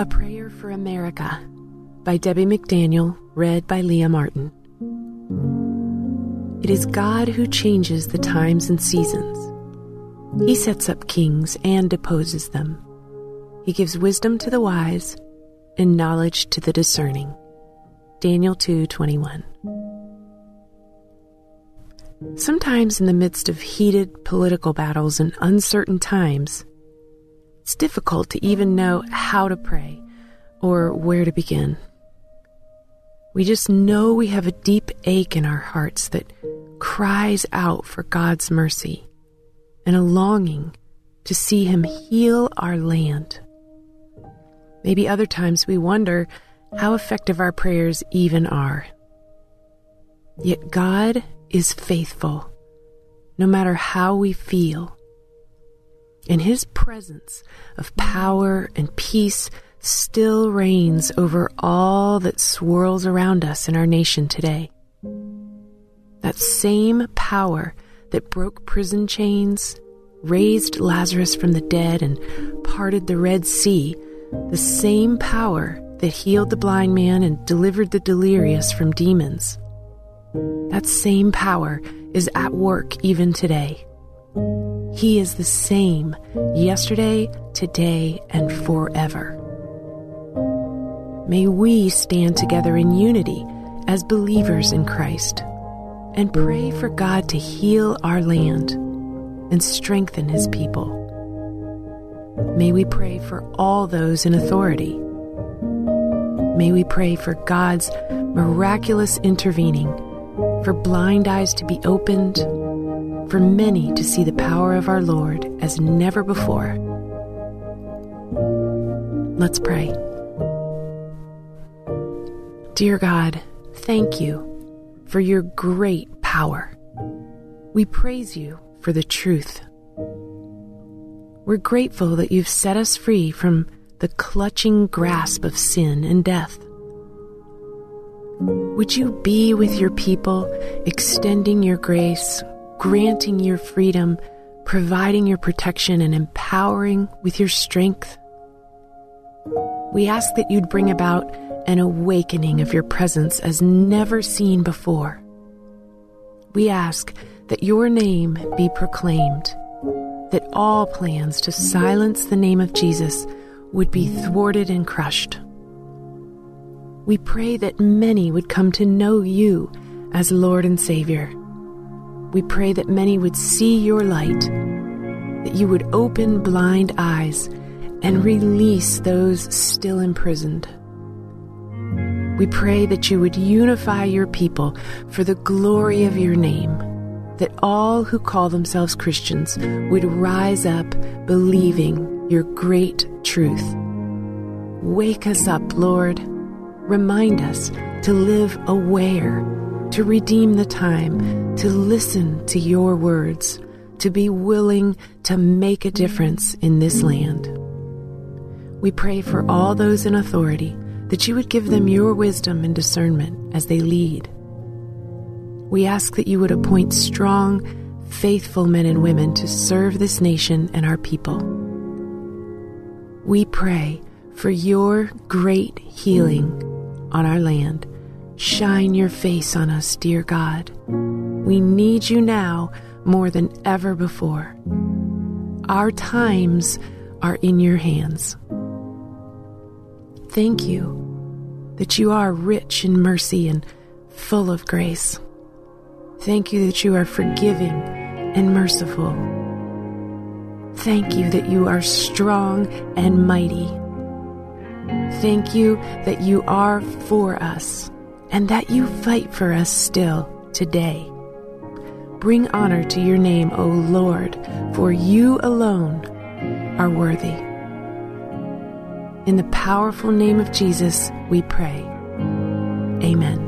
A Prayer for America by Debbie McDaniel, read by Leah Martin. It is God who changes the times and seasons. He sets up kings and deposes them. He gives wisdom to the wise and knowledge to the discerning. Daniel 2:21. Sometimes in the midst of heated political battles and uncertain times, it's difficult to even know how to pray or where to begin. We just know we have a deep ache in our hearts that cries out for God's mercy and a longing to see Him heal our land. Maybe other times we wonder how effective our prayers even are. Yet God is faithful, no matter how we feel. And His presence of power and peace still reigns over all that swirls around us in our nation today. That same power that broke prison chains, raised Lazarus from the dead, and parted the Red Sea, the same power that healed the blind man and delivered the delirious from demons. That same power is at work even today. He is the same yesterday, today, and forever. May we stand together in unity as believers in Christ and pray for God to heal our land and strengthen His people. May we pray for all those in authority. May we pray for God's miraculous intervening, for blind eyes to be opened, for many to see the power of our Lord as never before. Let's pray. Dear God, thank you for your great power. We praise you for the truth. We're grateful that you've set us free from the clutching grasp of sin and death. Would you be with your people, extending your grace, granting your freedom, providing your protection, and empowering with your strength? We ask that you'd bring about an awakening of your presence as never seen before. We ask that your name be proclaimed, that all plans to silence the name of Jesus would be thwarted and crushed. We pray that many would come to know you as Lord and Savior. We pray that many would see your light, that you would open blind eyes and release those still imprisoned. We pray that you would unify your people for the glory of your name, that all who call themselves Christians would rise up believing your great truth. Wake us up, Lord. Remind us to live aware, to redeem the time, to listen to your words, to be willing to make a difference in this land. We pray for all those in authority that you would give them your wisdom and discernment as they lead. We ask that you would appoint strong, faithful men and women to serve this nation and our people. We pray for your great healing on our land. Shine your face on us, dear God. We need you now more than ever before. Our times are in your hands. Thank you that you are rich in mercy and full of grace. Thank you that you are forgiving and merciful. Thank you that you are strong and mighty. Thank you that you are for us and that you fight for us still today. Bring honor to your name, O Lord, for you alone are worthy. In the powerful name of Jesus, we pray. Amen.